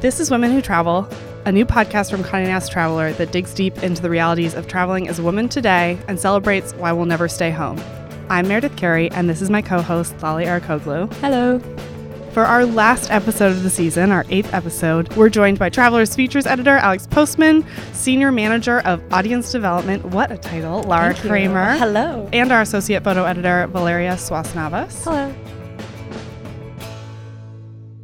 This is Women Who Travel, a new podcast from Condé Nast Traveler that digs deep into the realities of traveling as a woman today and celebrates why we'll never stay home. I'm Meredith Carey, and this is my co-host Lale Arikoglu. Hello. For our last episode of the season, our eighth episode, we're joined by Travelers Features editor Alex Postman, senior manager of audience development. What a title, Lara. Kramer. Hello. And our associate photo editor Valeria Swasnavas. Hello.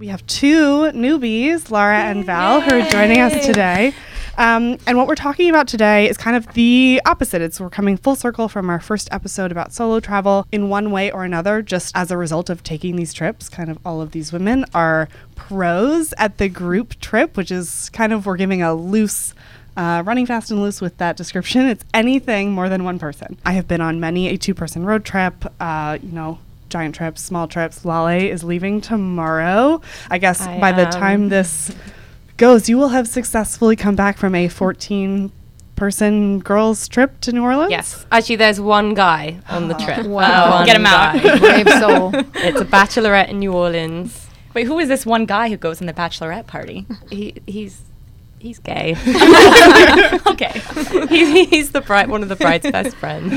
We have two newbies, Laura and Val, who are joining us today. Um, and what we're talking about today is kind of the opposite. It's we're coming full circle from our first episode about solo travel in one way or another, just as a result of taking these trips. Kind of all of these women are pros at the group trip, which is kind of we're giving a loose uh, running fast and loose with that description. It's anything more than one person. I have been on many a two person road trip, uh, you know, giant trips, small trips. Lale is leaving tomorrow. I guess I by the time this goes, you will have successfully come back from a 14 person girls trip to New Orleans. Yes. Actually, there's one guy on the trip. Wow. One Get him out. guy. Brave soul. it's a bachelorette in New Orleans. Wait, who is this one guy who goes in the bachelorette party? He he's he's gay. okay. He, he's the bride, one of the bride's best friends.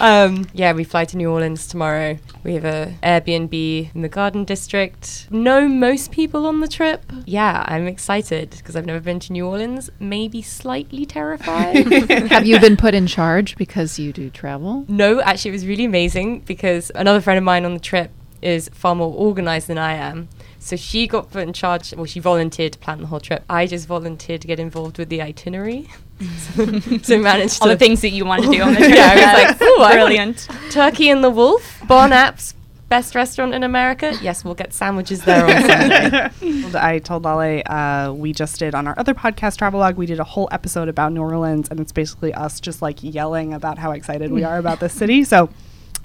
um, yeah, we fly to New Orleans tomorrow. We have a Airbnb in the Garden District. Know most people on the trip. Yeah, I'm excited because I've never been to New Orleans. Maybe slightly terrified. Have you been put in charge because you do travel? No, actually, it was really amazing because another friend of mine on the trip is far more organized than I am. So she got put in charge, well, she volunteered to plan the whole trip. I just volunteered to get involved with the itinerary. So managed All to the things that you want to do on the trip. Yeah, I was like, "Ooh, brilliant. Turkey and the Wolf, Bon Apps, best restaurant in America. Yes, we'll get sandwiches there on Sunday. I told Lale uh, we just did on our other podcast, Travelogue, we did a whole episode about New Orleans, and it's basically us just like yelling about how excited we are about this city. So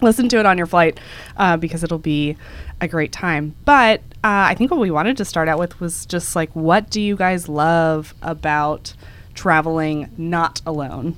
listen to it on your flight uh, because it'll be a great time. But uh, I think what we wanted to start out with was just like, what do you guys love about traveling not alone?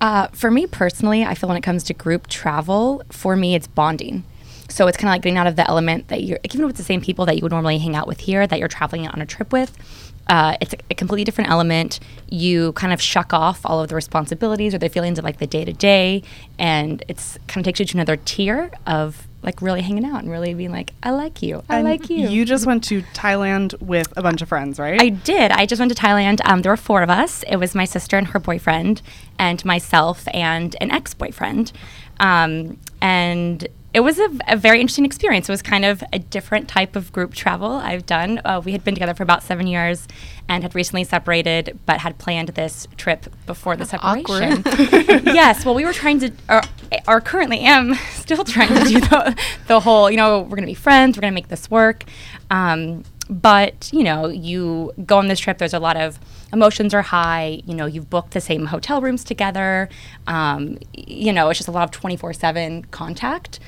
Uh, for me personally, I feel when it comes to group travel, for me, it's bonding. So it's kind of like getting out of the element that you're, even it's the same people that you would normally hang out with here, that you're traveling on a trip with. Uh, it's a, a completely different element. You kind of shuck off all of the responsibilities or the feelings of like the day to day, and it's kind of takes you to another tier of like really hanging out and really being like, I like you, I And like you. You just went to Thailand with a bunch of friends, right? I did. I just went to Thailand. Um, there were four of us. It was my sister and her boyfriend, and myself and an ex boyfriend. Um, and it was a, a very interesting experience. It was kind of a different type of group travel I've done. Uh, we had been together for about seven years and had recently separated, but had planned this trip before the separation. yes. Well, we were trying to, or, or currently am still trying to do the, the whole, you know, we're going to be friends, we're going to make this work. Um, but you know you go on this trip there's a lot of emotions are high you know you've booked the same hotel rooms together um, you know it's just a lot of 24-7 contact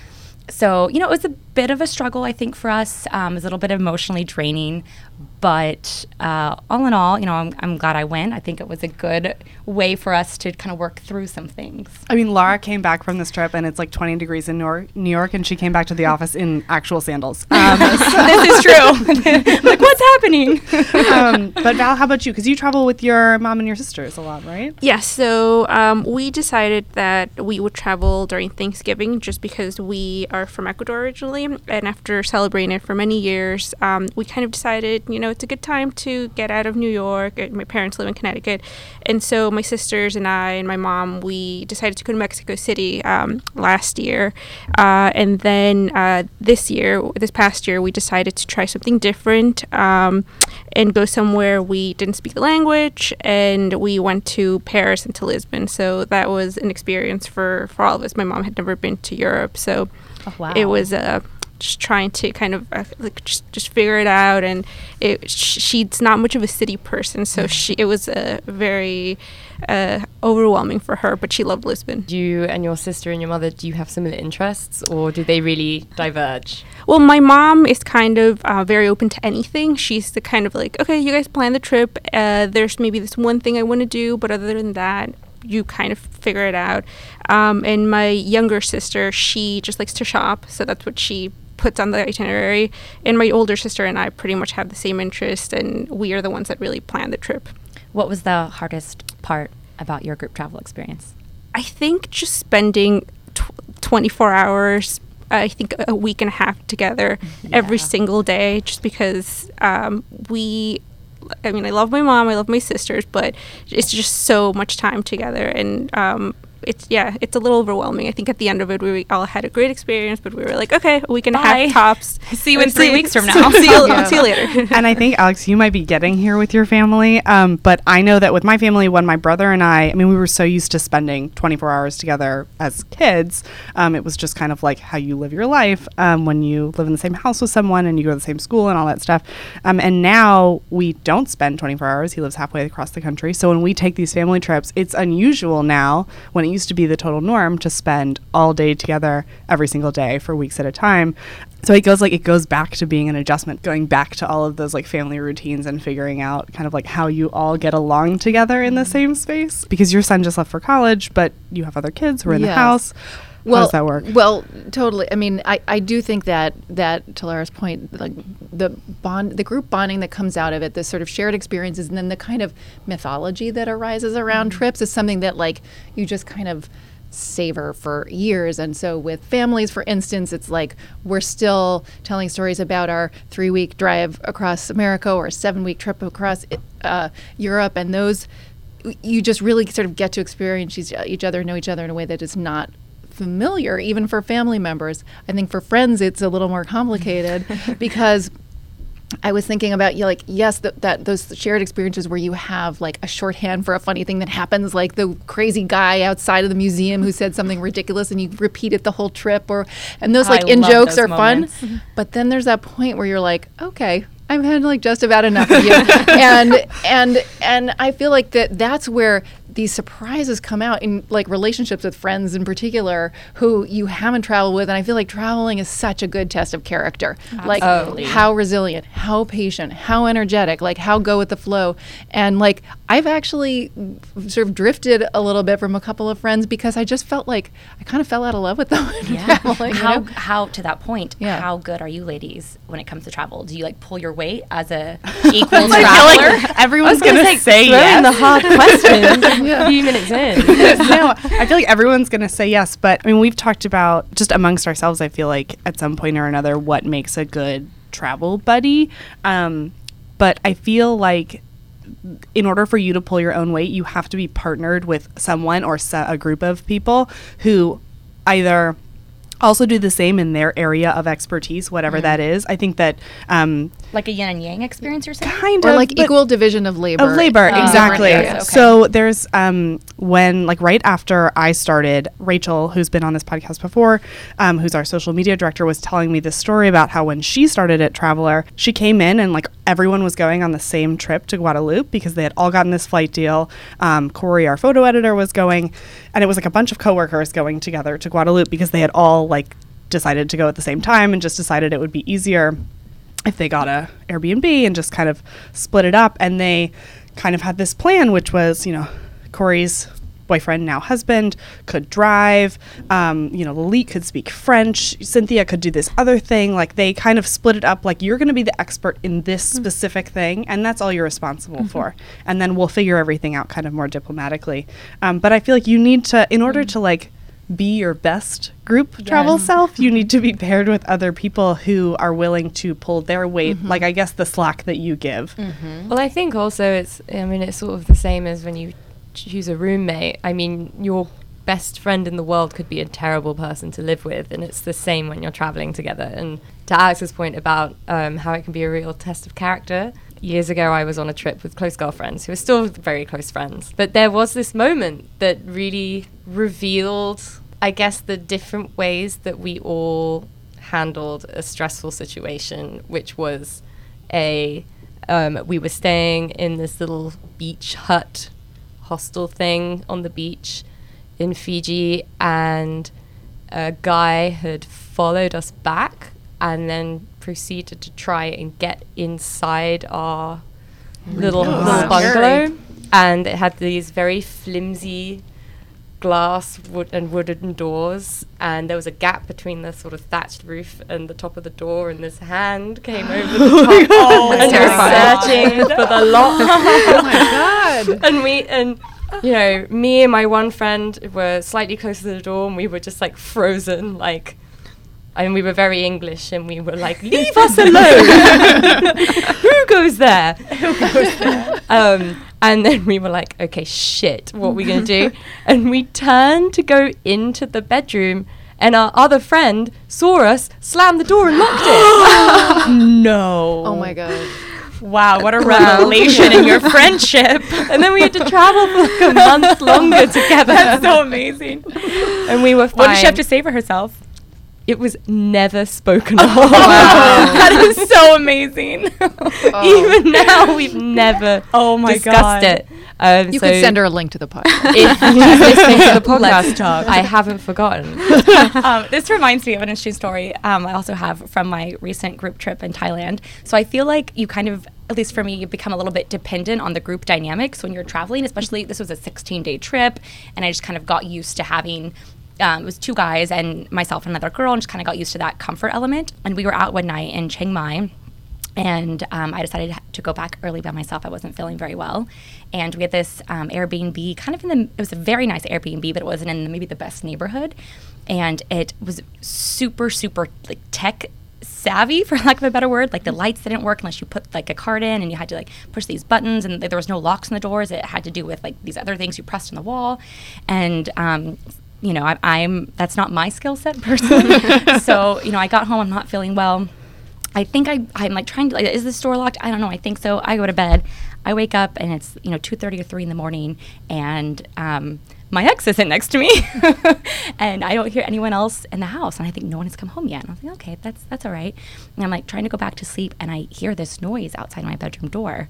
so you know it was a bit of a struggle i think for us. Um, it was a little bit emotionally draining but uh, all in all you know I'm, I'm glad i went i think it was a good way for us to kind of work through some things I mean, Laura came back from this trip and it's like 20 degrees in New York, New York and she came back to the office in actual sandals. Um, this is true like what's happening um, but Val, how about you? Because you travel with your mom and your sisters a lot, right? Yes, so um, we decided that we would travel during Thanksgiving just because we are from Ecuador originally. And after celebrating it for many years, um, we kind of decided, you know, it's a good time to get out of New York. Uh, My parents live in Connecticut. And so my sisters and I and my mom, we decided to go to Mexico City um, last year. Uh, and then uh, this year, this past year, we decided to try something different um, and go somewhere we didn't speak the language. And we went to Paris and to Lisbon. So that was an experience for, for all of us. My mom had never been to Europe. So wow it was uh, just trying to kind of uh, like just, just figure it out and it sh- she's not much of a city person so she it was a very uh, overwhelming for her but she loved lisbon. Do you and your sister and your mother, do you have similar interests or do they really diverge? well my mom is kind of uh, very open to anything. She's the kind of like okay you guys plan the trip uh, there's maybe this one thing i want to do but other than that you kind of figure it out. Um, and my younger sister she just likes to shop so that's what she puts on the itinerary. And my older sister and I pretty much have the same interest, and we are the ones that really plan the trip. What was the hardest part about your group travel experience? I think just spending tw- 24 hours, I think a week and a half together every single day, just because um, we, I mean, I love my mom, I love my sisters, but it's just so much time together. And um, it's, yeah, it's a little overwhelming. I think at the end of it, we all had a great experience, but we were like, okay, we can and a Bye. half tops. See you in three weeks from now. see, you, Yeah. see you later. and I think Alex, you might be getting here with your family. Um, but I know that with my family, when my brother and I, I mean, we were so used to spending 24 hours together as kids. Um, it was just kind of like how you live your life um, when you live in the same house with someone and you go to the same school and all that stuff. Um, and now we don't spend 24 hours. He lives halfway across the country. So when we take these family trips, it's unusual now when it used to be the total norm to spend all day together every single day for weeks at a time. So it goes like it goes back to being an adjustment, going back to all of those like family routines and figuring out kind of like how you all get along together in the mm-hmm. same space. Because your son just left for college, but you have other kids who are in the Yes. House. how does that work? Well, totally. I mean, I, I do think that that to Lara's point, like the bond, the group bonding that comes out of it, the sort of shared experiences, and then the kind of mythology that arises around trips is something that like you just kind of savor for years. And so with families, for instance, it's like we're still telling stories about our three week drive across America or a seven week trip across uh, Europe, and those you just really sort of get to experience each, each other, know each other in a way that is not familiar, even for family members. I think for friends, it's a little more complicated because I was thinking about you like yes th- that those shared experiences where you have like a shorthand for a funny thing that happens like the crazy guy outside of the museum who said something ridiculous and you repeat it the whole trip or and those like I in jokes are fun moments. Mm-hmm. but then there's that point where you're like okay I've had like just about enough of you and and and I feel like that that's where these surprises come out in like relationships with friends in particular who you haven't traveled with and I feel like traveling is such a good test of character like how resilient, how patient, how energetic, like how go with the flow. And like I've actually sort of drifted a little bit from a couple of friends because I just felt like I kind of fell out of love with them. Yeah. traveling, you how know? how to that point? Yeah. How good are you ladies when it comes to travel? Do you like pull your weight as a equal traveler? everyone's I was gonna, say throw yes. in the hard questions Yeah. a few minutes in. no, I feel like everyone's going to say yes. But I mean, we've talked about just amongst ourselves, I feel like at some point or another, what makes a good travel buddy. Um, but I feel like in order for you to pull your own weight, you have to be partnered with someone or a group of people who either also do the same in their area of expertise, whatever that is. I think that um, like a yin and yang experience, you're saying? kind or of like equal division of labor. of labor Oh, exactly different okay. so there's um when like right after i started rachel who's been on this podcast before um, who's our social media director was telling me this story about how when she started at traveler she came in and like everyone was going on the same trip to Guadeloupe because they had all gotten this flight deal um, corey our photo editor was going and it was like a bunch of coworkers going together to Guadeloupe because they had all like decided to go at the same time and just decided it would be easier if they got a Airbnb and just kind of split it up. And they kind of had this plan, which was, you know, Corey's boyfriend, now husband, could drive. Um, you know, Lalit could speak French. Cynthia could do this other thing. Like they kind of split it up. Like you're going to be the expert in this specific thing, and that's all you're responsible for. And then we'll figure everything out kind of more diplomatically. Um, but I feel like you need to, in order to like be your best group travel self, you need to be paired with other people who are willing to pull their weight, like I guess the slack that you give. Well, I think also it's, I mean, it's sort of the same as when you choose a roommate. I mean, your best friend in the world could be a terrible person to live with, and it's the same when you're traveling together. And to Alex's point about um, how it can be a real test of character, years ago I was on a trip with close girlfriends who are still very close friends. But there was this moment that really revealed, I guess, the different ways that we all handled a stressful situation, which was a um, we were staying in this little beach hut hostel thing on the beach in Fiji, and a guy had followed us back and then proceeded to try and get inside our little, God. little Scary. bungalow. And it had these very flimsy glass wood and wooden doors, and there was a gap between the sort of thatched roof and the top of the door, and this hand came over the oh top Oh, and was searching for the lock. oh my god. and we and you know me and my one friend were slightly closer to the door, and we were just like frozen, like. And we were very English, and we were like, "Leave us alone! Who goes there? Who goes there?" Um, and then we were like, "Okay, shit, what are we gonna do?" And we turned to go into the bedroom, and our other friend saw us, slammed the door, and locked it. no. Oh my god. Wow, what a revelation in your friendship. and then we had to travel for like a month longer together. That's so amazing. and we were fine. What did she have to say for herself? It was never spoken of. that is so amazing. Even now, we've never Oh my discussed God. it. Um, You so could send her a link to the podcast. If she's listening to the podcast, talk. I haven't forgotten. um, this reminds me of an interesting story um, I also have from my recent group trip in Thailand. So I feel like you kind of, at least for me, you become a little bit dependent on the group dynamics when you're traveling, especially this was a 16 day trip. And I just kind of got used to having. Um, it was two guys and myself and another girl, and just kind of got used to that comfort element. And we were out one night in Chiang Mai, and um, I decided to go back early by myself. I wasn't feeling very well, and we had this um, Airbnb, kind of in the. It was a very nice Airbnb, but it wasn't in maybe the best neighborhood, and it was super, super like tech savvy for lack of a better word like the lights didn't work unless you put like a card in and you had to like push these buttons and there was no locks on the doors it had to do with like these other things you pressed on the wall and um, you know I, i'm that's not my skill set personally so you know i got home i'm not feeling well I think I, I'm like trying to, like, is the store locked? I don't know. I think so. I go to bed. I wake up and it's, you know, 2.30 or 3 in the morning and um, my ex isn't next to me and I don't hear anyone else in the house. And I think no one has come home yet. And I was like, okay, that's, that's all right. And I'm like trying to go back to sleep and I hear this noise outside my bedroom door.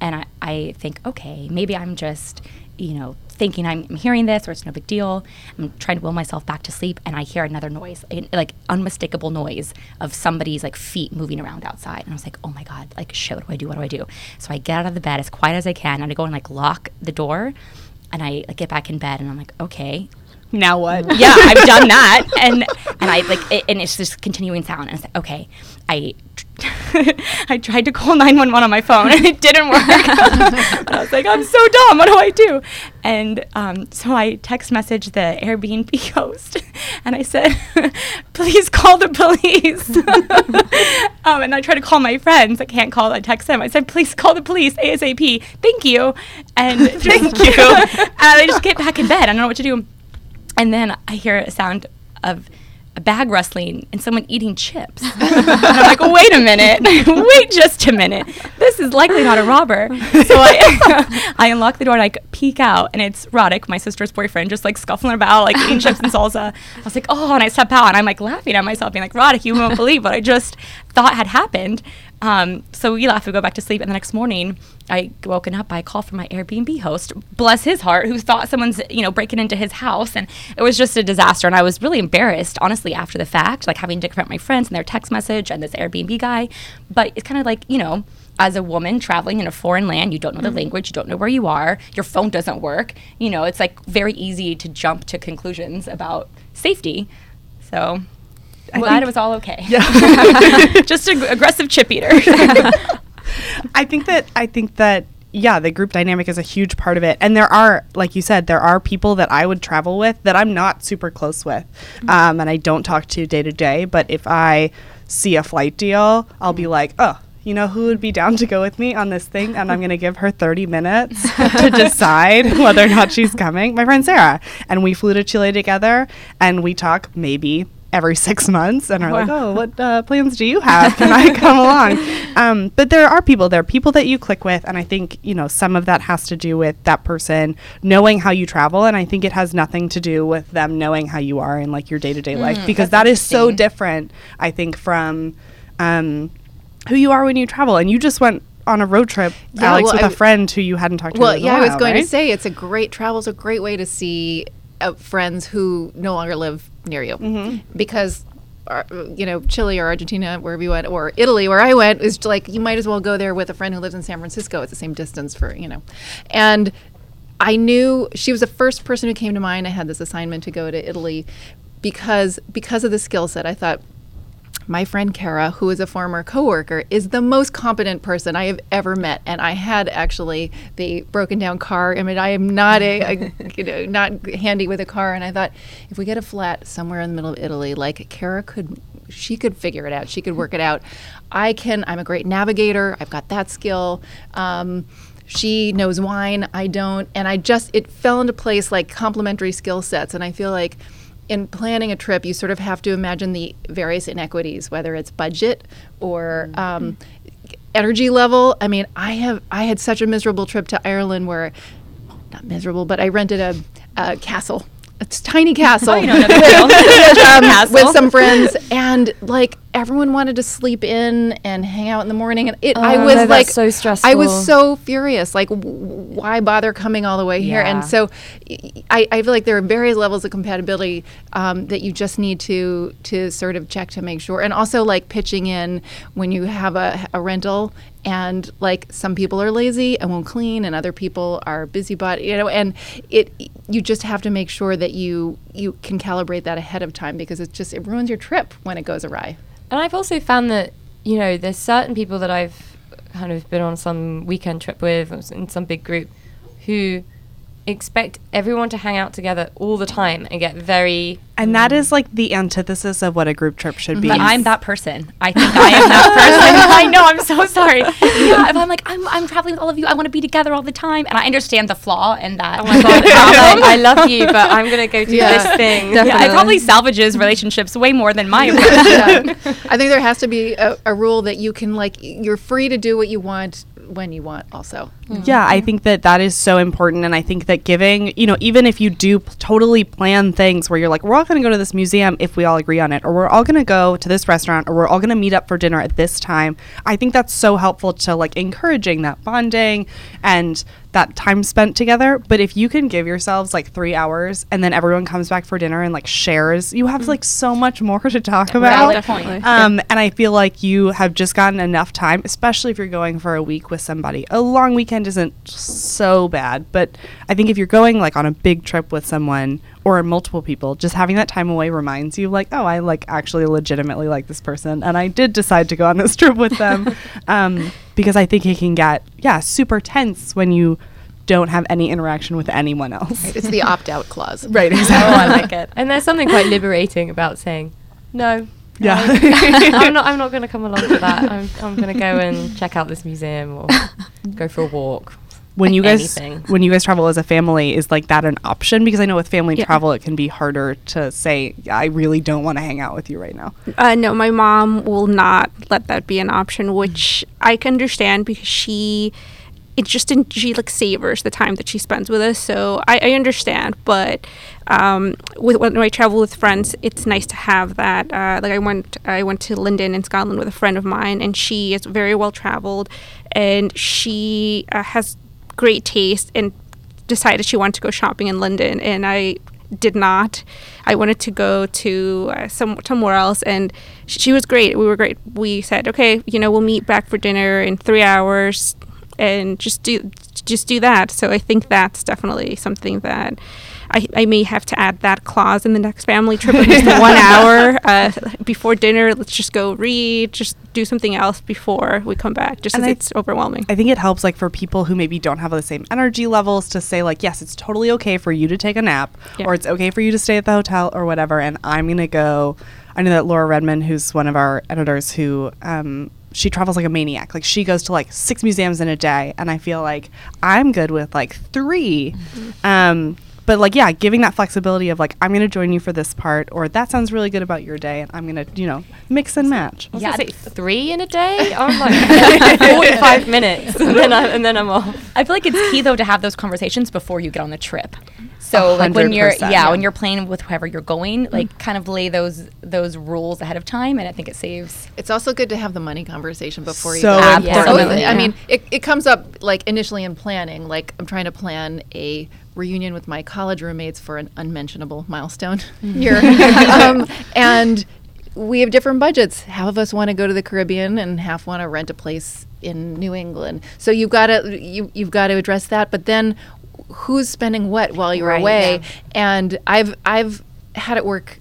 And I, I think, okay, maybe I'm just, you know, thinking I'm, I'm hearing this or it's no big deal. I'm trying to will myself back to sleep and I hear another noise, like unmistakable noise of somebody's like feet moving around outside. And I was like, oh my God, like shit, what do I do? What do I do? So I get out of the bed as quiet as I can and I go and like lock the door and I like, get back in bed and I'm like, okay, Now what? yeah, I've done that, and and I like, it, and it's just continuing sound. And it's like, okay, I I tried to call nine one one on my phone, and it didn't work. I was like, I'm so dumb. What do I do? And um, so I text message the Airbnb host, and I said, please call the police. um, and I tried to call my friends. I can't call. I text them. I said, please call the police ASAP. Thank you. And thank you. and I just get back in bed. I don't know what to do. And then I hear a sound of bag rustling and someone eating chips. and I'm like, wait a minute, wait just a minute. This is likely not a robber. So I, I unlock the door and I peek out, and it's Roddick, my sister's boyfriend, just like scuffling about, like eating chips and salsa. I was like, oh, and I step out and I'm like laughing at myself, being like, Roddick, you won't believe what I just thought had happened. Um, so we laugh, we go back to sleep, and the next morning, I woken up by a call from my Airbnb host, bless his heart, who thought someone's you know breaking into his house, and it was just a disaster. And I was really embarrassed, honestly, after the fact, like having to confront my friends and their text message and this Airbnb guy. But it's kind of like you know. As a woman traveling in a foreign land, you don't know the language, you don't know where you are, your phone doesn't work. You know, it's like very easy to jump to conclusions about safety. So I'm glad it was all okay. Yeah. Just an aggressive chip eater. I think that I think that yeah, the group dynamic is a huge part of it. And there are, like you said, there are people that I would travel with that I'm not super close with, um, and I don't talk to day to day. But if I see a flight deal, I'll be like, oh. You know who would be down to go with me on this thing? And I'm going to give her 30 minutes to decide whether or not she's coming. My friend Sarah. And we flew to Chile together and we talk maybe every six months and are like, oh, what uh, plans do you have? Can I come along? Um, but there are people, there are people that you click with. And I think, you know, some of that has to do with that person knowing how you travel. And I think it has nothing to do with them knowing how you are in like your day to day life because that is so different, I think, from um, who you are when you travel. And you just went on a road trip, Yeah, Alex, well, with I a friend who you hadn't talked to. Well, in a yeah, I was going right? to say it's a great travel's a great way to see uh, friends who no longer live near you Mm-hmm. because. uh, you know, Chile or Argentina, wherever you went, or Italy, where I went, is like you might as well go there with a friend who lives in San Francisco. It's the same distance for you know, and I knew she was the first person who came to mind. I had this assignment to go to Italy because because of the skill set. I thought my friend Kara, who is a former coworker, is the most competent person I have ever met. And I had actually the broken down car. I mean, I am not a, a you know not handy with a car. And I thought if we get a flat somewhere in the middle of Italy, like Kara could, she could figure it out. She could work it out. I can. I'm a great navigator. I've got that skill. Um, she knows wine. I don't. And I just it fell into place like complementary skill sets. And I feel like in planning a trip, you sort of have to imagine the various inequities, whether it's budget or um, energy level. I mean, I have I had such a miserable trip to Ireland where, not miserable, but I rented a, a castle. A tiny castle, you know, with, with, um, Castle. with some friends, and like everyone wanted to sleep in and hang out in the morning, and it. I Oh, was no, like so I was so furious. Like, w- why bother coming all the way here? Yeah. And so, I, I feel like there are various levels of compatibility um, that you just need to to sort of check to make sure, and also like pitching in when you have a, a rental. And like some people are lazy and won't clean, and other people are busybody, you know. And it, you just have to make sure that you you can calibrate that ahead of time because it just it ruins your trip when it goes awry. And I've also found that, you know, there's certain people that I've kind of been on some weekend trip with in some big group who expect everyone to hang out together all the time and get very And that is like the antithesis of what a group trip should be. But I'm that person. I think I am that person. I know. I'm so sorry. Yeah. If I'm like, I'm, I'm traveling with all of you. I want to be together all the time, and I understand the flaw in that. oh my god problem. I, I love you but I'm gonna go do Yeah, this thing definitely. Yeah, it probably salvages relationships way more than my approach. yeah. I think there has to be a, a rule that you can like you're free to do what you want when you want also. Mm-hmm. Yeah, I think that that is so important. And I think that giving, you know, even if you do p- totally plan things where you're like, we're all going to go to this museum if we all agree on it, or we're all going to go to this restaurant, or we're all going to meet up for dinner at this time, I think that's so helpful to like encouraging that bonding and that time spent together. But if you can give yourselves like three hours and then everyone comes back for dinner and like shares, you have like so much more to talk about. Point. Um, and I feel like you have just gotten enough time, especially if you're going for a week with somebody. A long weekend isn't so bad, but I think if you're going like on a big trip with someone or multiple people, just having that time away reminds you like, oh, I like actually legitimately like this person, and I did decide to go on this trip with them, um, because I think it can get yeah super tense when you don't have any interaction with anyone else. It's the opt out clause. Right, oh, exactly. I like it. and there's something quite liberating about saying no Yeah. I'm not I'm not gonna come along to that I'm, I'm gonna go and check out this museum or go for a walk when you guys anything. when you guys travel as a family is like that an option because i know with family Yeah. travel it can be harder to say i really don't want to hang out with you right now Uh, no, my mom will not let that be an option, which I can understand because she, it's just in, she like savors the time that she spends with us. So I, I understand, but um, with when I travel with friends, it's nice to have that. Uh, like I went, I went to Linden in Scotland with a friend of mine, and she is very well traveled, and she uh, has great taste and decided she wanted to go shopping in London, and I did not. I wanted to go to uh, some somewhere else, and sh- she was great. We were great. We said, okay, you know, we'll meet back for dinner in three hours, and just do just do that. So I think that's definitely something that. I, I may have to add that clause in the next family trip. Least one hour uh, before dinner. Let's just go read. Just do something else before we come back. Just And I- it's overwhelming. i think it helps like for people who maybe don't have the same energy levels to say like yes it's totally okay for you to take a nap Yeah. or it's okay for you to stay at the hotel or whatever and i'm gonna go i know that laura redman who's one of our editors who um, she travels like a maniac like she goes to like six museums in a day and i feel like i'm good with like 3 um, but like yeah giving that flexibility of like i'm gonna join you for this part or that sounds really good about your day and i'm gonna you know mix and match I was Yeah, say three in a day. I'm like 45 minutes, and then I, and then I'm off. I feel like it's key though to have those conversations before you get on the trip. So like when you're 100%, yeah, yeah. when you're planning with whoever you're going, mm-hmm. like kind of lay those those rules ahead of time, and I think it saves. It's also good to have the money conversation before you So go. important. Absolutely. I mean, it, it comes up like initially in planning. Like I'm trying to plan a reunion with my college roommates for an unmentionable milestone year, um, and we have different budgets. Half of us want to go to the Caribbean, and half want to rent a place in New England. So you've got to you you've got to address that. But then who's spending what while you're Right, away. yeah. And I've I've had it work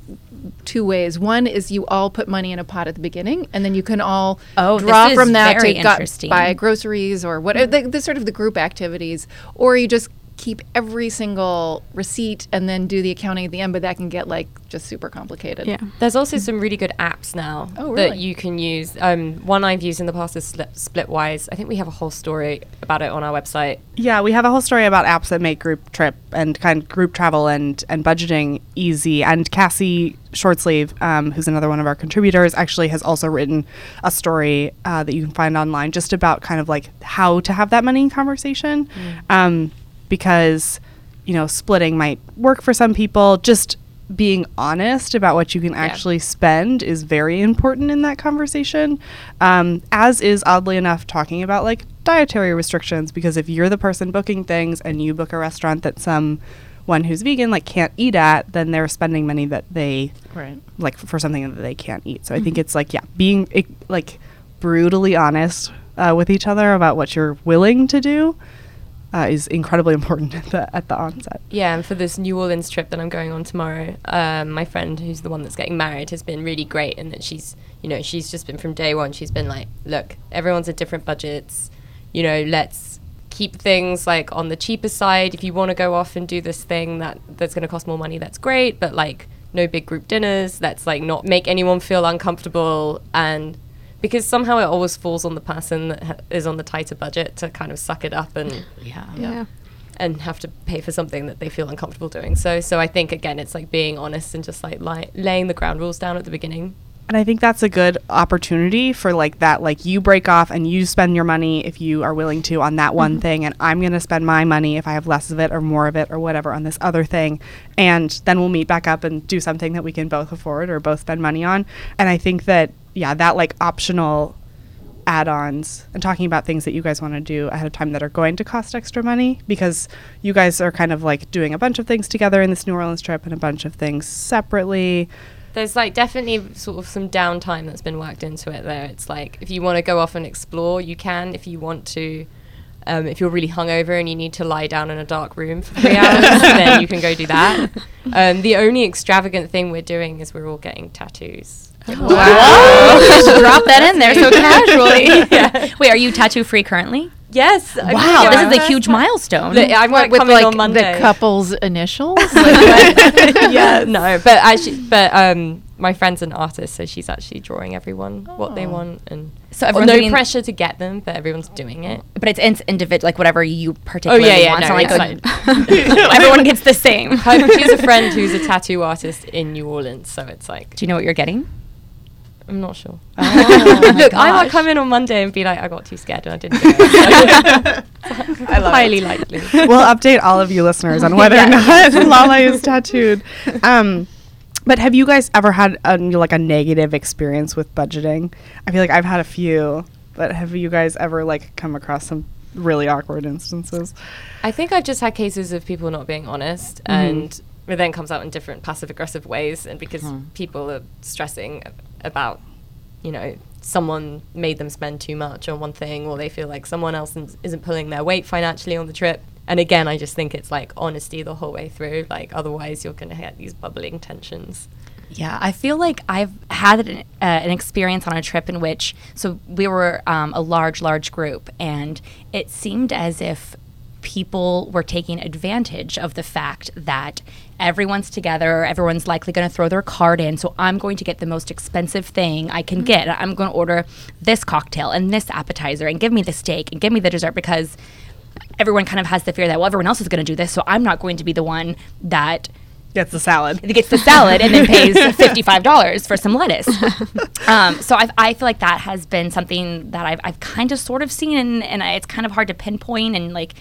two ways. One is you all put money in a pot at the beginning, and then you can all Oh, draw from that to got- buy groceries or whatever. The, the sort of the group activities, or you just keep every single receipt and then do the accounting at the end. But that can get like just super complicated. Yeah. There's also some really good apps now Oh, that you can use. Um, one I've used in the past is Splitwise. I think we have a whole story about it on our website. Yeah, we have a whole story about apps that make group trip and kind of group travel and and budgeting easy. And Cassie Shortsleeve, um, who's another one of our contributors, actually has also written a story uh, that you can find online just about kind of like how to have that money conversation, um, because you know splitting might work for some people. Just being honest about what you can actually spend is very important in that conversation. Um, as is oddly enough talking about like dietary restrictions because if you're the person booking things and you book a restaurant that someone who's vegan like can't eat at, then they're spending money that they Right. like for something that they can't eat. So I think it's like yeah, being eh, like brutally honest uh, with each other about what you're willing to do uh, is incredibly important at the at the onset. Yeah, and for this New Orleans trip that I'm going on tomorrow, um, my friend who's the one that's getting married has been really great in that she's, you know, she's just been from day one. She's been like, look, everyone's at different budgets. You know, let's keep things like on the cheaper side. If you want to go off and do this thing that that's going to cost more money, that's great. But like, no big group dinners. Let's like not make anyone feel uncomfortable and. Because somehow it always falls on the person that ha- is on the tighter budget to kind of suck it up and Yeah. Yeah. and have to pay for something that they feel uncomfortable doing. So, so I think again, it's like being honest and just like li- laying the ground rules down at the beginning. And I think that's a good opportunity for like that, like you break off and you spend your money if you are willing to on that one mm-hmm. thing, and I'm going to spend my money if I have less of it or more of it or whatever on this other thing. And then we'll meet back up and do something that we can both afford or both spend money on. And I think that, yeah, that like optional add ons and talking about things that you guys want to do ahead of time that are going to cost extra money because you guys are kind of like doing a bunch of things together in this New Orleans trip and a bunch of things separately. There's like definitely sort of some downtime that's been worked into it there. It's like if you want to go off and explore, you can. If you want to, um, if you're really hungover and you need to lie down in a dark room for three hours, then you can go do that. Um, the only extravagant thing we're doing is we're all getting tattoos. Wow. Just drop that in there so casually. Wait, are you tattoo free currently? Yes. I Wow, think this is a huge time. milestone. Look, I might with come like in on Monday. the couple's initials. yeah, no, but actually, but um, my friend's an artist, so she's actually drawing everyone what they want, and So oh, everyone's no doing- pressure to get them, but everyone's doing it. but it's, it's individual, like whatever you particularly Oh, yeah, want. no, It's not it's like everyone gets the same. Her- she's a friend who's a tattoo artist in New Orleans, so it's like Do you know what you're getting? I'm not sure. Oh Look, I might come in on Monday and be like, I got too scared and I didn't. Do it. I love highly it. likely. we'll update all of you listeners on whether or not Lale is tattooed. Um, but have you guys ever had a, like a negative experience with budgeting? I feel like I've had a few, but have you guys ever like come across some really awkward instances? I think I've just had cases of people not being honest, and it then comes out in different passive aggressive ways, and because people are stressing about, you know, someone made them spend too much on one thing, or they feel like someone else is- isn't pulling their weight financially on the trip. And again, I just think it's like honesty the whole way through. Like otherwise, you're gonna get these bubbling tensions. Yeah, I feel like I've had an, uh, an experience on a trip in which, so we were um, a large, large group, and it seemed as if people were taking advantage of the fact that everyone's together, everyone's likely going to throw their card in, so I'm going to get the most expensive thing I can get. I'm going to order this cocktail and this appetizer and give me the steak and give me the dessert because everyone kind of has the fear that, well, everyone else is going to do this, so I'm not going to be the one that Gets the salad. gets the salad and then pays $55 for some lettuce. um, so I, I feel like that has been something that I've, I've kind of sort of seen, and, and I, it's kind of hard to pinpoint, and like,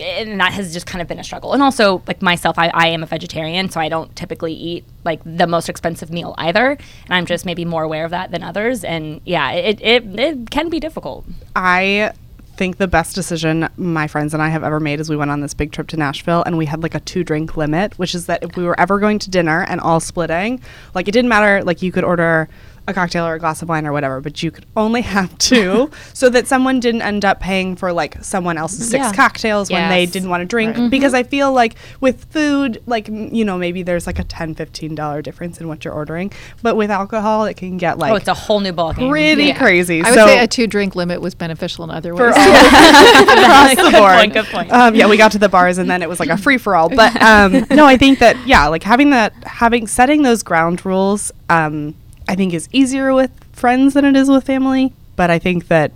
and that has just kind of been a struggle. And also, like myself, I, I am a vegetarian, so I don't typically eat like the most expensive meal either, and I'm just maybe more aware of that than others. And yeah, it, it, it can be difficult. I think the best decision my friends and I have ever made is we went on this big trip to Nashville and we had like a two drink limit, which is that if we were ever going to dinner and all splitting, like it didn't matter, like you could order a cocktail or a glass of wine or whatever, but you could only have two so that someone didn't end up paying for like someone else's six Yeah. cocktails when they didn't want to drink. Because I feel like with food, like, you know, maybe there's like a $10, $15 difference in what you're ordering. But with alcohol, it can get like oh, it's a whole new ballgame. pretty Yeah. crazy. I would so say a two drink limit was beneficial in other for ways. all across the Good board. point, good point. Um, yeah, we got to the bars and then it was like a free for all. But um, no, I think that yeah, like having that, having setting those ground rules, um, I think is easier with friends than it is with family. But I think that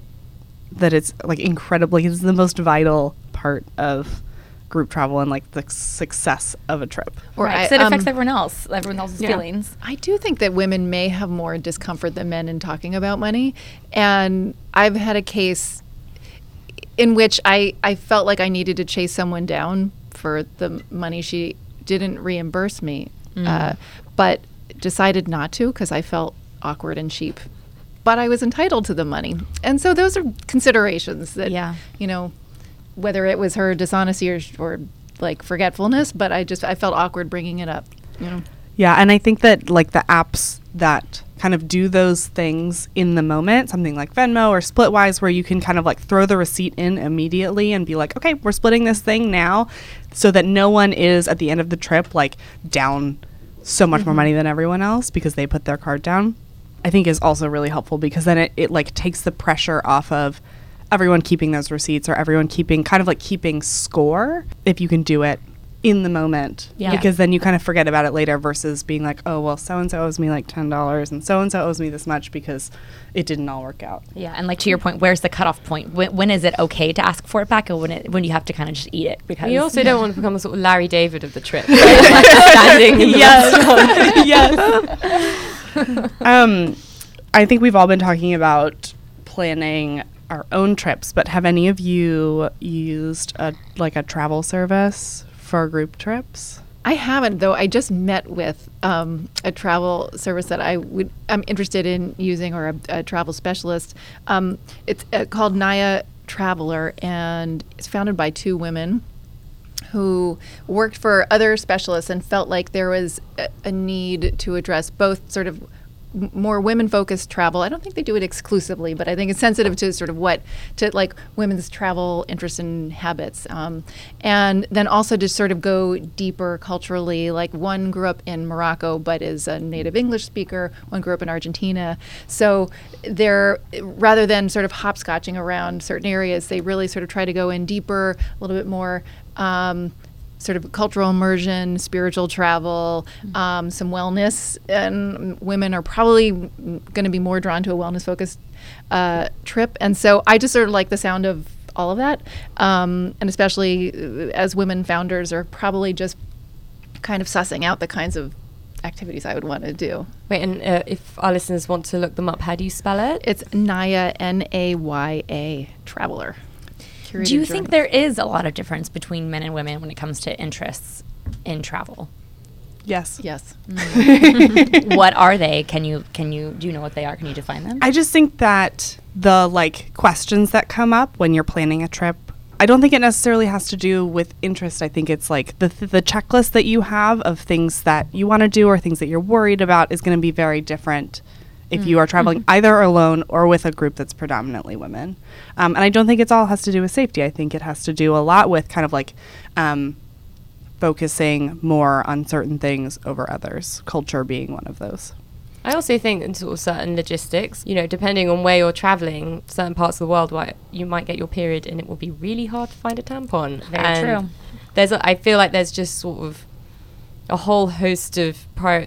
that it's like incredibly, it's the most vital part of group travel and like the success of a trip. Or Right, I- 'cause it affects um, everyone else, everyone else's Yeah. feelings. I do think that women may have more discomfort than men in talking about money. And I've had a case in which I, I felt like I needed to chase someone down for the money she didn't reimburse me, uh, but decided not to because I felt awkward and cheap. But I was entitled to the money. And so those are considerations that, Yeah. you know, whether it was her dishonesty or, or like forgetfulness, but I just, I felt awkward bringing it up, you know. Yeah, and I think that like the apps that kind of do those things in the moment, something like Venmo or Splitwise, where you can kind of like throw the receipt in immediately and be like, okay, we're splitting this thing now, so that no one is at the end of the trip like down so much more mm-hmm. money than everyone else because they put their card down. I think is also really helpful because then it, it like takes the pressure off of everyone keeping those receipts or everyone keeping kind of like keeping score if you can do it in the moment Yeah. because then you kind of forget about it later versus being like oh well so and so owes me like $10 and so and so owes me this much because it didn't all work out Yeah, and like to your point, where's the cutoff point? When, when is it okay to ask for it back, or when it, when you have to kind of just eat it? Because You also don't want to become the sort of Larry David of the trip, like standing in the restaurant. yes. um, I think we've all been talking about planning our own trips, but have any of you used a like a travel service for group trips? I haven't though. I just met with um, a travel service that I would I'm interested in using, or a, a travel specialist. Um, it's uh, called Naya Traveler, and it's founded by two women who worked for other specialists and felt like there was a, a need to address both sort of more women focused travel. I don't think they do it exclusively, but I think it's sensitive to sort of what to like women's travel interests and habits. Um, and then also to sort of go deeper culturally. Like one grew up in Morocco but is a native English speaker, one grew up in Argentina. So they're rather than sort of hopscotching around certain areas, they really sort of try to go in deeper, a little bit more. Um, sort of cultural immersion, spiritual travel, um, some wellness, and women are probably going to be more drawn to a wellness focused uh, trip. And so I just sort of like the sound of all of that, um, and especially uh, as women founders are probably just kind of sussing out the kinds of activities I would want to do. Wait, and uh, if our listeners want to look them up, how do you spell it? It's Naya N A Y A Traveler. Do you think there is a lot of difference between men and women when it comes to interests in travel? Yes. Yes. Mm. what are they? Can you can you do you know what they are? Can you define them? I just think that the like questions that come up when you're planning a trip, I don't think it necessarily has to do with interest. I think it's like the th- the checklist that you have of things that you want to do or things that you're worried about is going to be very different if you are traveling either alone or with a group that's predominantly women. Um, and I don't think it's all has to do with safety. I think it has to do a lot with kind of like um, focusing more on certain things over others, culture being one of those. I also think in sort of certain logistics, you know, depending on where you're traveling, certain parts of the world where you might get your period and it will be really hard to find a tampon. Very And true. There's, a, I feel like there's just sort of a whole host of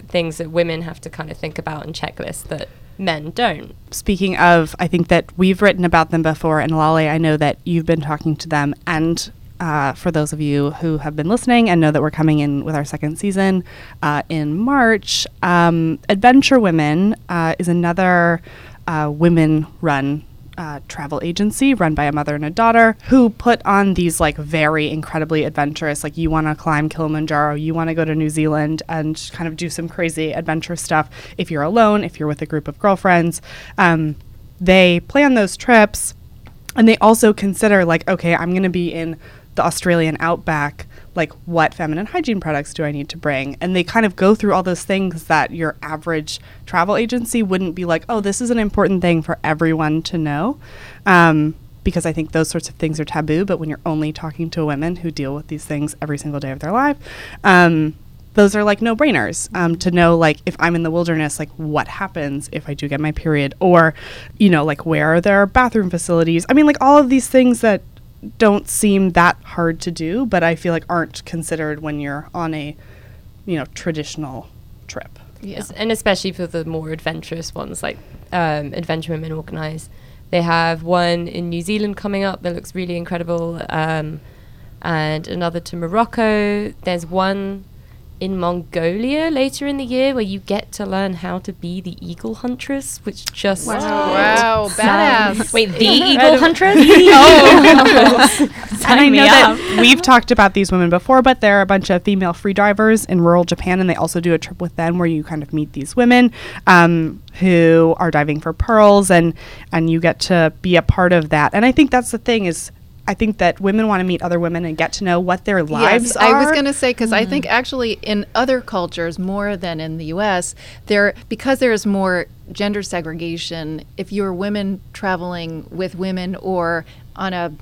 things that women have to kind of think about and checklist that men don't. speaking of, I think that we've written about them before, and Lale, I know that you've been talking to them. And uh, for those of you who have been listening and know that we're coming in with our second season uh, in March, um, Adventure Women uh, is another uh, women run. Uh, travel agency run by a mother and a daughter who put on these like very incredibly adventurous like you want to climb Kilimanjaro you want to go to New Zealand and kind of do some crazy adventure stuff if you're alone if you're with a group of girlfriends. Um, they plan those trips and they also consider like okay i'm going to be in the australian outback like what feminine hygiene products do I need to bring? And they kind of go through all those things that your average travel agency wouldn't be like, oh, this is an important thing for everyone to know. Um, because I think those sorts of things are taboo. But when you're only talking to women who deal with these things every single day of their life, um, those are like no brainers um, to know like if i'm in the wilderness like what happens if i do get my period or you know like where are there bathroom facilities i mean like all of these things that don't seem that hard to do but i feel like aren't considered when you're on a you know traditional trip Yeah. And especially for the more adventurous ones like um, adventure women organize they have one in new zealand coming up that looks really incredible um, and another to morocco there's one in mongolia later in the year where you get to learn how to be the eagle huntress which just Wow, badass. Wait, the Eagle Huntress? and I know that we've talked about these women before, but there are a bunch of female free divers in rural Japan, and they also do a trip with them where you kind of meet these women um, who are diving for pearls, and and you get to be a part of that. And I think that's the thing is. I think that women want to meet other women and get to know what their lives yes, are. I was going to say because I think mm-hmm. actually in other cultures more than in the U.S. there because there is more gender segregation. If you're women traveling with women or on a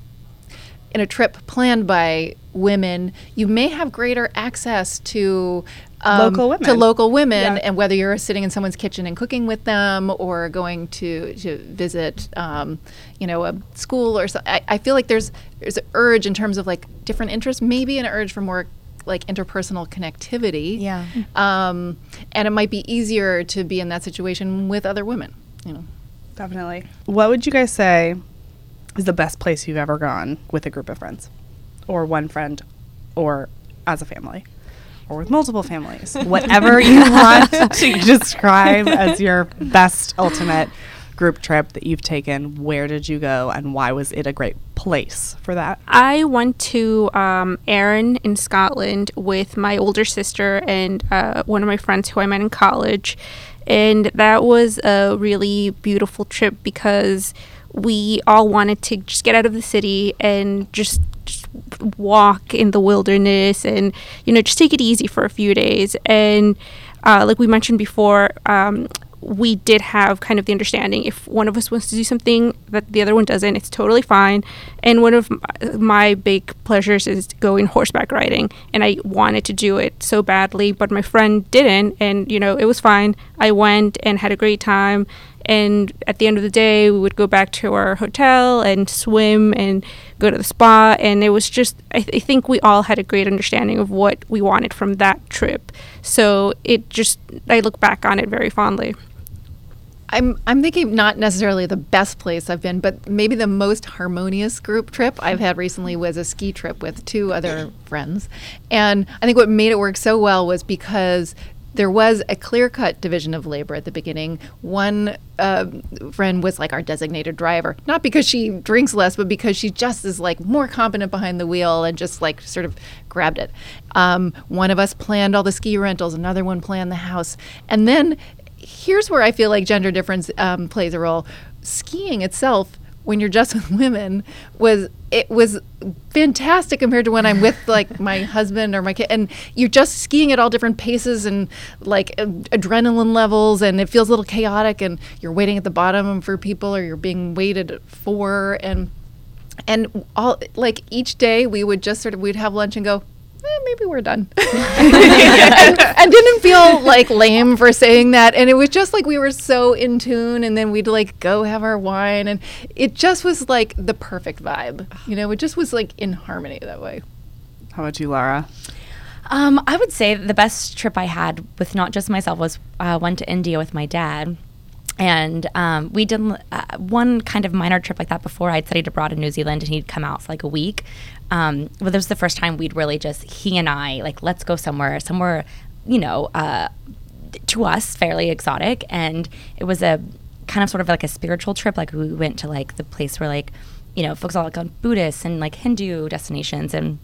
in a trip planned by women, you may have greater access to um, Local to local women, Yeah. and whether you're sitting in someone's kitchen and cooking with them, or going to to visit, um, you know, a school or so. I, I feel like there's there's an urge in terms of like different interests, maybe an urge for more like interpersonal connectivity. Yeah. Um, and it might be easier to be in that situation with other women. You know. Definitely. What would you guys say is the best place you've ever gone with a group of friends, or one friend, or as a family, or with multiple families? Whatever you want to describe as your best ultimate group trip that you've taken. Where did you go, and why was it a great place for that? I went to um, Arran in Scotland with my older sister and uh, one of my friends who I met in college. And that was a really beautiful trip because we all wanted to just get out of the city and just, just walk in the wilderness and, you know, just take it easy for a few days. And uh, like we mentioned before, um, we did have kind of the understanding if one of us wants to do something that the other one doesn't, it's totally fine. And one of my big pleasures is going horseback riding, and I wanted to do it so badly, but my friend didn't, and you know it was fine. I went and had a great time. And at the end of the day, we would go back to our hotel and swim and go to the spa. And it was just, I, th- I think we all had a great understanding of what we wanted from that trip. So it just, I look back on it very fondly. I'm I'm thinking not necessarily the best place I've been, but maybe the most harmonious group trip I've had recently was a ski trip with two other friends. And I think what made it work so well was because there was a clear cut division of labor at the beginning. One uh, friend was like our designated driver, not because she drinks less, but because she just is like more competent behind the wheel and just like sort of grabbed it. Um, one of us planned all the ski rentals, another one planned the house. And then here's where I feel like gender difference um, plays a role. Skiing itself, when you're just with women, was it was fantastic compared to when I'm with like my husband or my kid, and you're just skiing at all different paces and like ad- adrenaline levels, and it feels a little chaotic, and you're waiting at the bottom for people, or you're being waited for, and and all like each day we would just sort of we'd have lunch and go eh, maybe we're done and, and didn't feel like lame for saying that and it was just like we were so in tune and then we'd like go have our wine and it just was like the perfect vibe you know it just was like in harmony that way How about you, Lara? Um, I would say the best trip I had with not just myself was uh, one to India with my dad. And um, we did uh, one kind of minor trip like that before. I'd studied abroad in New Zealand, and he'd come out for like a week. Um, but this was the first time we'd really just he and I like let's go somewhere, somewhere, you know, uh, to us fairly exotic, and it was a kind of sort of like a spiritual trip. Like we went to like the place where like you know folks all like on Buddhist and like Hindu destinations, and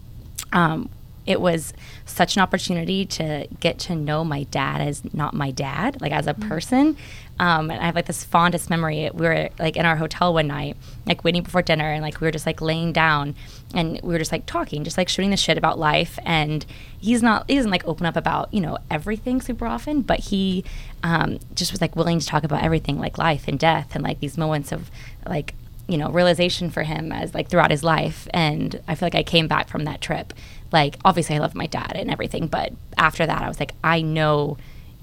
um, it was such an opportunity to get to know my dad as not my dad, like as a person. Um, and I have like this fondest memory. We were like in our hotel one night, like waiting before dinner, and like we were just like laying down, and we were just like talking, just like shooting the shit about life. And he's not, he doesn't like open up about you know everything super often, but he um, just was like willing to talk about everything, like life and death, and like these moments of like you know realization for him as like throughout his life and i feel like i came back from that trip like obviously i love my dad and everything but after that i was like i know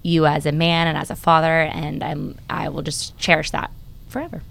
you as a man and as a father and i'm i will just cherish that forever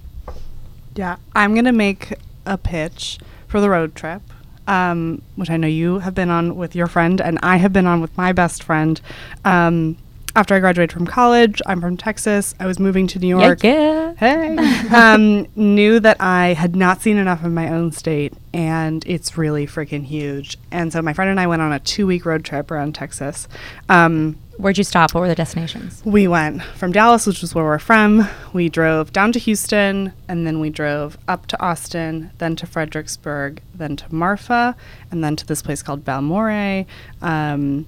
Yeah, I'm gonna make a pitch for the road trip, um, which I know you have been on with your friend, and I have been on with my best friend. Um, after I graduated from college, I'm from Texas. I was moving to New York. yeah, Hey, um, knew that I had not seen enough of my own state, and it's really freaking huge. And so my friend and I went on a two-week road trip around Texas. Um, where'd you stop what were the destinations we went from Dallas, which is where we're from. We drove down to Houston, and then we drove up to Austin, then to Fredericksburg, then to Marfa, and then to this place called Balmorhea. Um,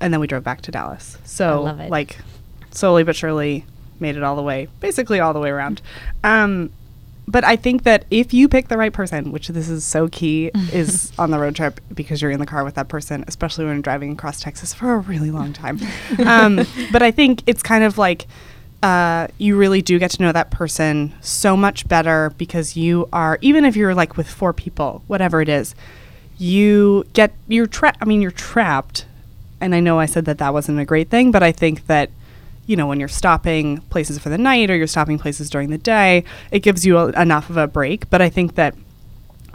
and then we drove back to Dallas. So, like, slowly but surely made it all the way, basically all the way around. Um, but I think that if you pick the right person, which this is so key, is on the road trip because you're in the car with that person, especially when driving across Texas for a really long time. um, but I think it's kind of like uh, you really do get to know that person so much better because you are, even if you're like with four people, whatever it is, you get, you're trapped. I mean, you're trapped. And I know I said that that wasn't a great thing, but I think that you know, when you're stopping places for the night or you're stopping places during the day, it gives you a, enough of a break. But I think that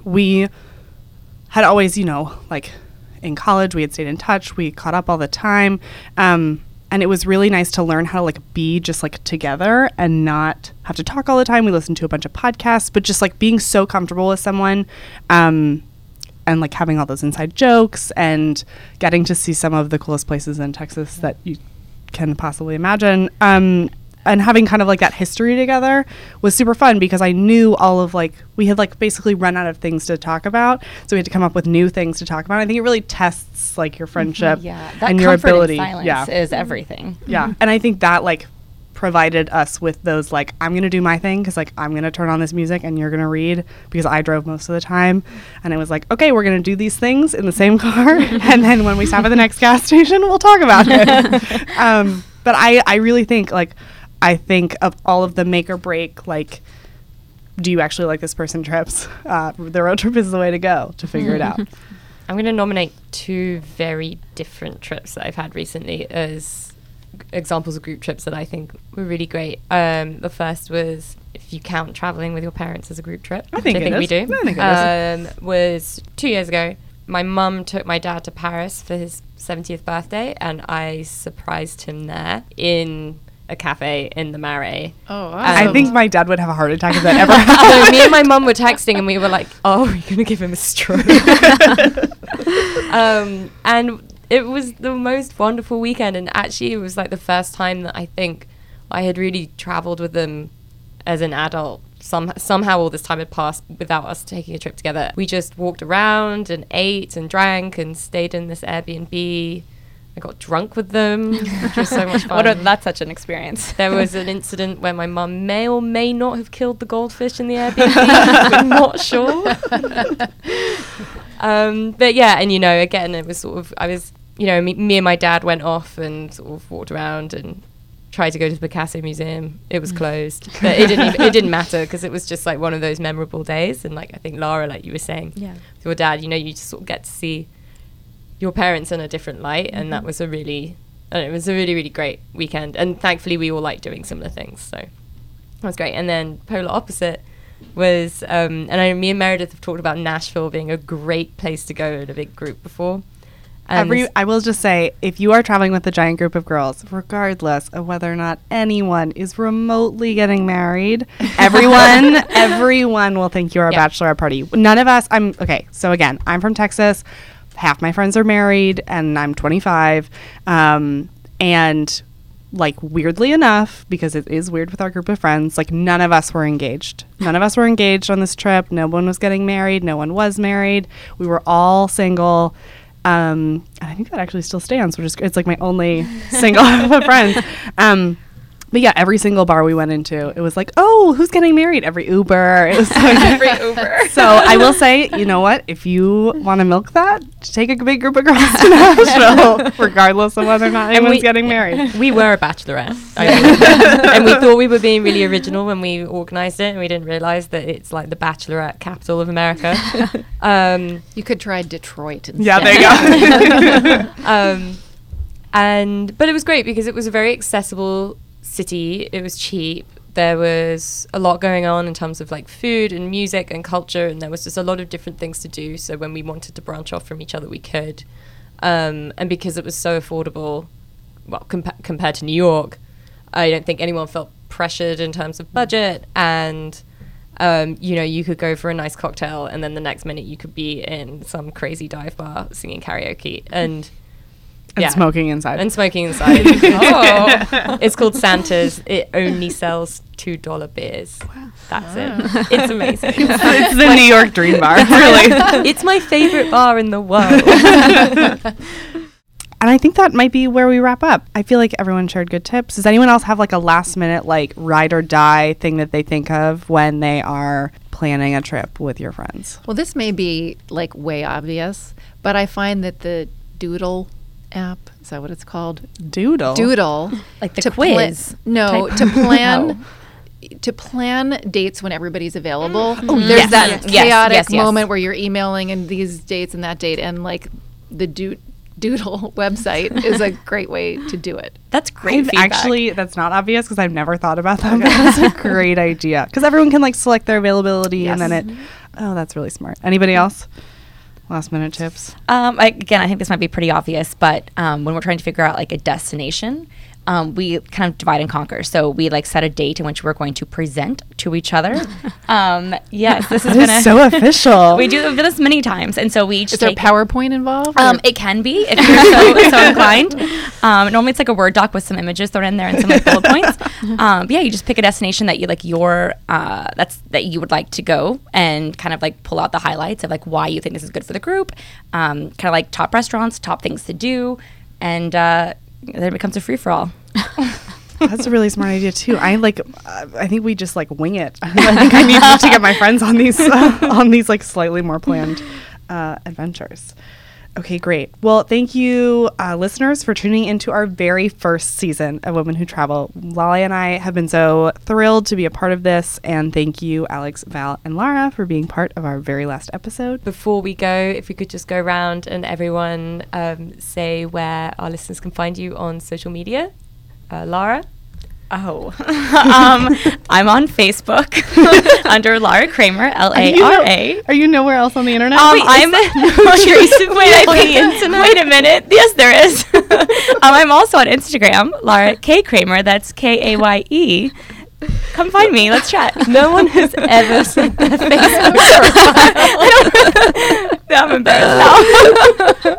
we had always, you know, like in college, we had stayed in touch, we caught up all the time. Um, and it was really nice to learn how to like be just like together and not have to talk all the time. We listened to a bunch of podcasts, but just like being so comfortable with someone. Um, and like having all those inside jokes and getting to see some of the coolest places in Texas that you can possibly imagine. Um, and having kind of like that history together was super fun because I knew all of like we had like basically run out of things to talk about, so we had to come up with new things to talk about. I think it really tests like your friendship yeah that and your ability. yeah, is everything yeah, and I think that like provided us with those like I'm gonna do my thing because like I'm gonna turn on this music and you're gonna read because I drove most of the time, and it was like okay we're gonna do these things in the same car, and then when we stop at the next gas station we'll talk about it. um, but I I really think like I think of all of the make or break like. Do you actually like this person trips? Uh, the road trip is the way to go to figure it out. I'm going to nominate two very different trips that I've had recently as g- examples of group trips that I think were really great. Um, the first was if you count traveling with your parents as a group trip, I think I think we do. I think it um, was two years ago. My mum took my dad to Paris for his 70th birthday, and I surprised him there in a cafe in the Marais. Oh, I Um, think my dad would have a heart attack if that ever happened. so me and my mum were texting and we were like, "Oh, we're gonna give him a stroke." um, and it was the most wonderful weekend, and actually, it was like the first time that I think I had really travelled with them as an adult. Some, somehow all this time had passed without us taking a trip together. We just walked around and ate and drank and stayed in this Airbnb. I got drunk with them, which was so much fun. what a, that's such an experience There was an incident where my mum may or may not have killed the goldfish in the Airbnb. We're not sure. um, but yeah, and you know, again, it was sort of I was, you know, me, me and my dad went off and sort of walked around and tried to go to the Picasso Museum. It was closed, but it didn't. Even, it didn't matter because it was just like one of those memorable days. And like I think Lara, like you were saying, yeah with your dad, you know, you just sort of get to see your parents in a different light, and that was a really, know, it was a really really great weekend. And thankfully, we all like doing similar things, so that was great. And then polar opposite was, um, and I know me and Meredith have talked about Nashville being a great place to go in a big group before. And Every, I will just say, if you are traveling with a giant group of girls, regardless of whether or not anyone is remotely getting married, everyone, everyone will think you're a Yeah. bachelorette party. None of us. I'm okay. So again, I'm from Texas. Half my friends are married, and I'm 25. Um, and like weirdly enough, because it is weird with our group of friends, like none of us were engaged. None of us were engaged on this trip. No one was getting married. No one was married. We were all single. Um, I think that actually still stands, which is it's like my only single friend. Um, but yeah, every single bar we went into, it was like, oh, who's getting married? Every Uber. It was so Every Uber. So I will say, you know what? If you want to milk that, take a big group of girls to Nashville, regardless of whether or not anyone's we- getting married. We were a bachelorette. And we thought we were being really original when we organised it, and we didn't realise that it's like the bachelorette capital of America. um, You could try Detroit instead. Yeah, there you go. um, and but it was great because it was a very accessible city. It was cheap. There was a lot going on in terms of like food and music and culture, and there was just a lot of different things to do. So when we wanted to branch off from each other, we could. Um, and because it was so affordable, well, compa- compared to New York, I don't think anyone felt pressured in terms of budget. And um, you know, you could go for a nice cocktail, and then the next minute you could be in some crazy dive bar singing karaoke and And yeah. smoking inside. and smoking inside. oh, it's called Santa's. It only sells two dollar beers. Wow. That's it. Ah. It's amazing. it's the New York Dream Bar, really. it's my favorite bar in the world. And I think that might be where we wrap up. I feel like everyone shared good tips. Does anyone else have like a last minute like ride or die thing that they think of when they are planning a trip with your friends? Well, this may be like way obvious, but I find that the Doodle app is that what it's called? Doodle. Doodle, Like the to pla- quiz no, type? to plan. Oh. To plan dates when everybody's available. Mm. Oh, There's yes, that yes, yes, chaotic yes, yes. moment where you're emailing and these dates and that date, and like the do- Doodle website is a great way to do it. That's great feedback. actually that's not obvious because I've never thought about that. But that's a great idea because everyone can like select their availability and then it. Oh, that's really smart. Anybody mm-hmm. else? Last minute tips. Um, I, again, I think this might be pretty obvious, but um, when we're trying to figure out like a destination, um, we kind of divide and conquer. So we like set a date in which we're going to present to each other. um, yes, this is That gonna. is so official. we do this many times, and so we each Is there. PowerPoint involved? Um, it can be if you're so, so inclined. Um, normally, it's like a Word doc with some images thrown in there and some like bullet points. Um, but yeah, you just pick a destination that you like your uh, that's that you would like to go, and kind of like pull out the highlights of like why you think this is good for the group. Um, kind of like top restaurants, top things to do, and uh, then it becomes a free for all. That's a really smart idea too. I like. Uh, I think we just like wing it. I think I need to get my friends on these on these like slightly more planned uh, adventures. Okay, great. Well, thank you, uh, listeners, for tuning into our very first season of Women Who Travel. Lale and I have been so thrilled to be a part of this, and thank you, Alex, Val, and Lara, for being part of our very last episode. Before we go, if we could just go around and everyone um, say where our listeners can find you on social media. Uh, Lara? Oh, um, I'm on Facebook under Lara Kramer, L A R A. Are you nowhere else on the internet? Um, Wait, I'm no of wait, you I on the internet? Wait a minute. Yes, there is. um, I'm also on Instagram, Lara K Kramer. That's K A Y E. Come find me. Let's chat. No one has ever said their Facebook profile. I'm embarrassed now.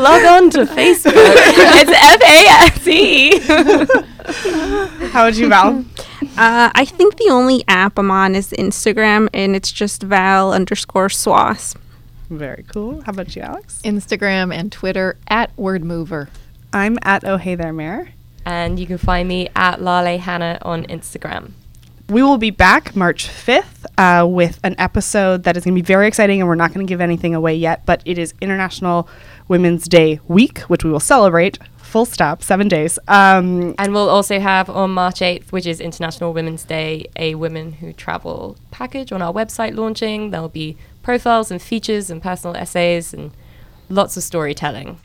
Log on to Facebook. it's F A S E. How would you, Val? Uh, I think the only app I'm on is Instagram, and it's just Val underscore Swass. Very cool. How about you, Alex? Instagram and Twitter at WordMover. I'm at Oh Hey There Mayor. and you can find me at Lale Hannah on Instagram. We will be back March 5th uh, with an episode that is going to be very exciting, and we're not going to give anything away yet, but it is International Women's Day week, which we will celebrate. Full stop, seven days. Um, And we'll also have on March 8th, which is International Women's Day, a Women Who Travel package on our website launching. There'll be profiles and features and personal essays and lots of storytelling.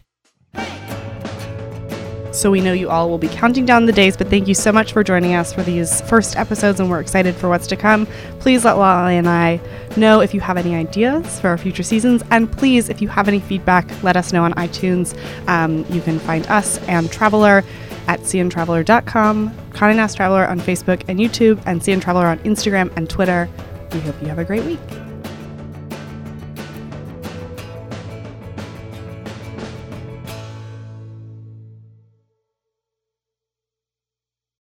So we know you all will be counting down the days, but thank you so much for joining us for these first episodes, and we're excited for what's to come. Please let Lale and I know if you have any ideas for our future seasons, and please, if you have any feedback, let us know on iTunes. Um, you can find us and Traveler at cntraveler.com, Condé Nast Traveler on Facebook and YouTube, and CN Traveler on Instagram and Twitter. We hope you have a great week.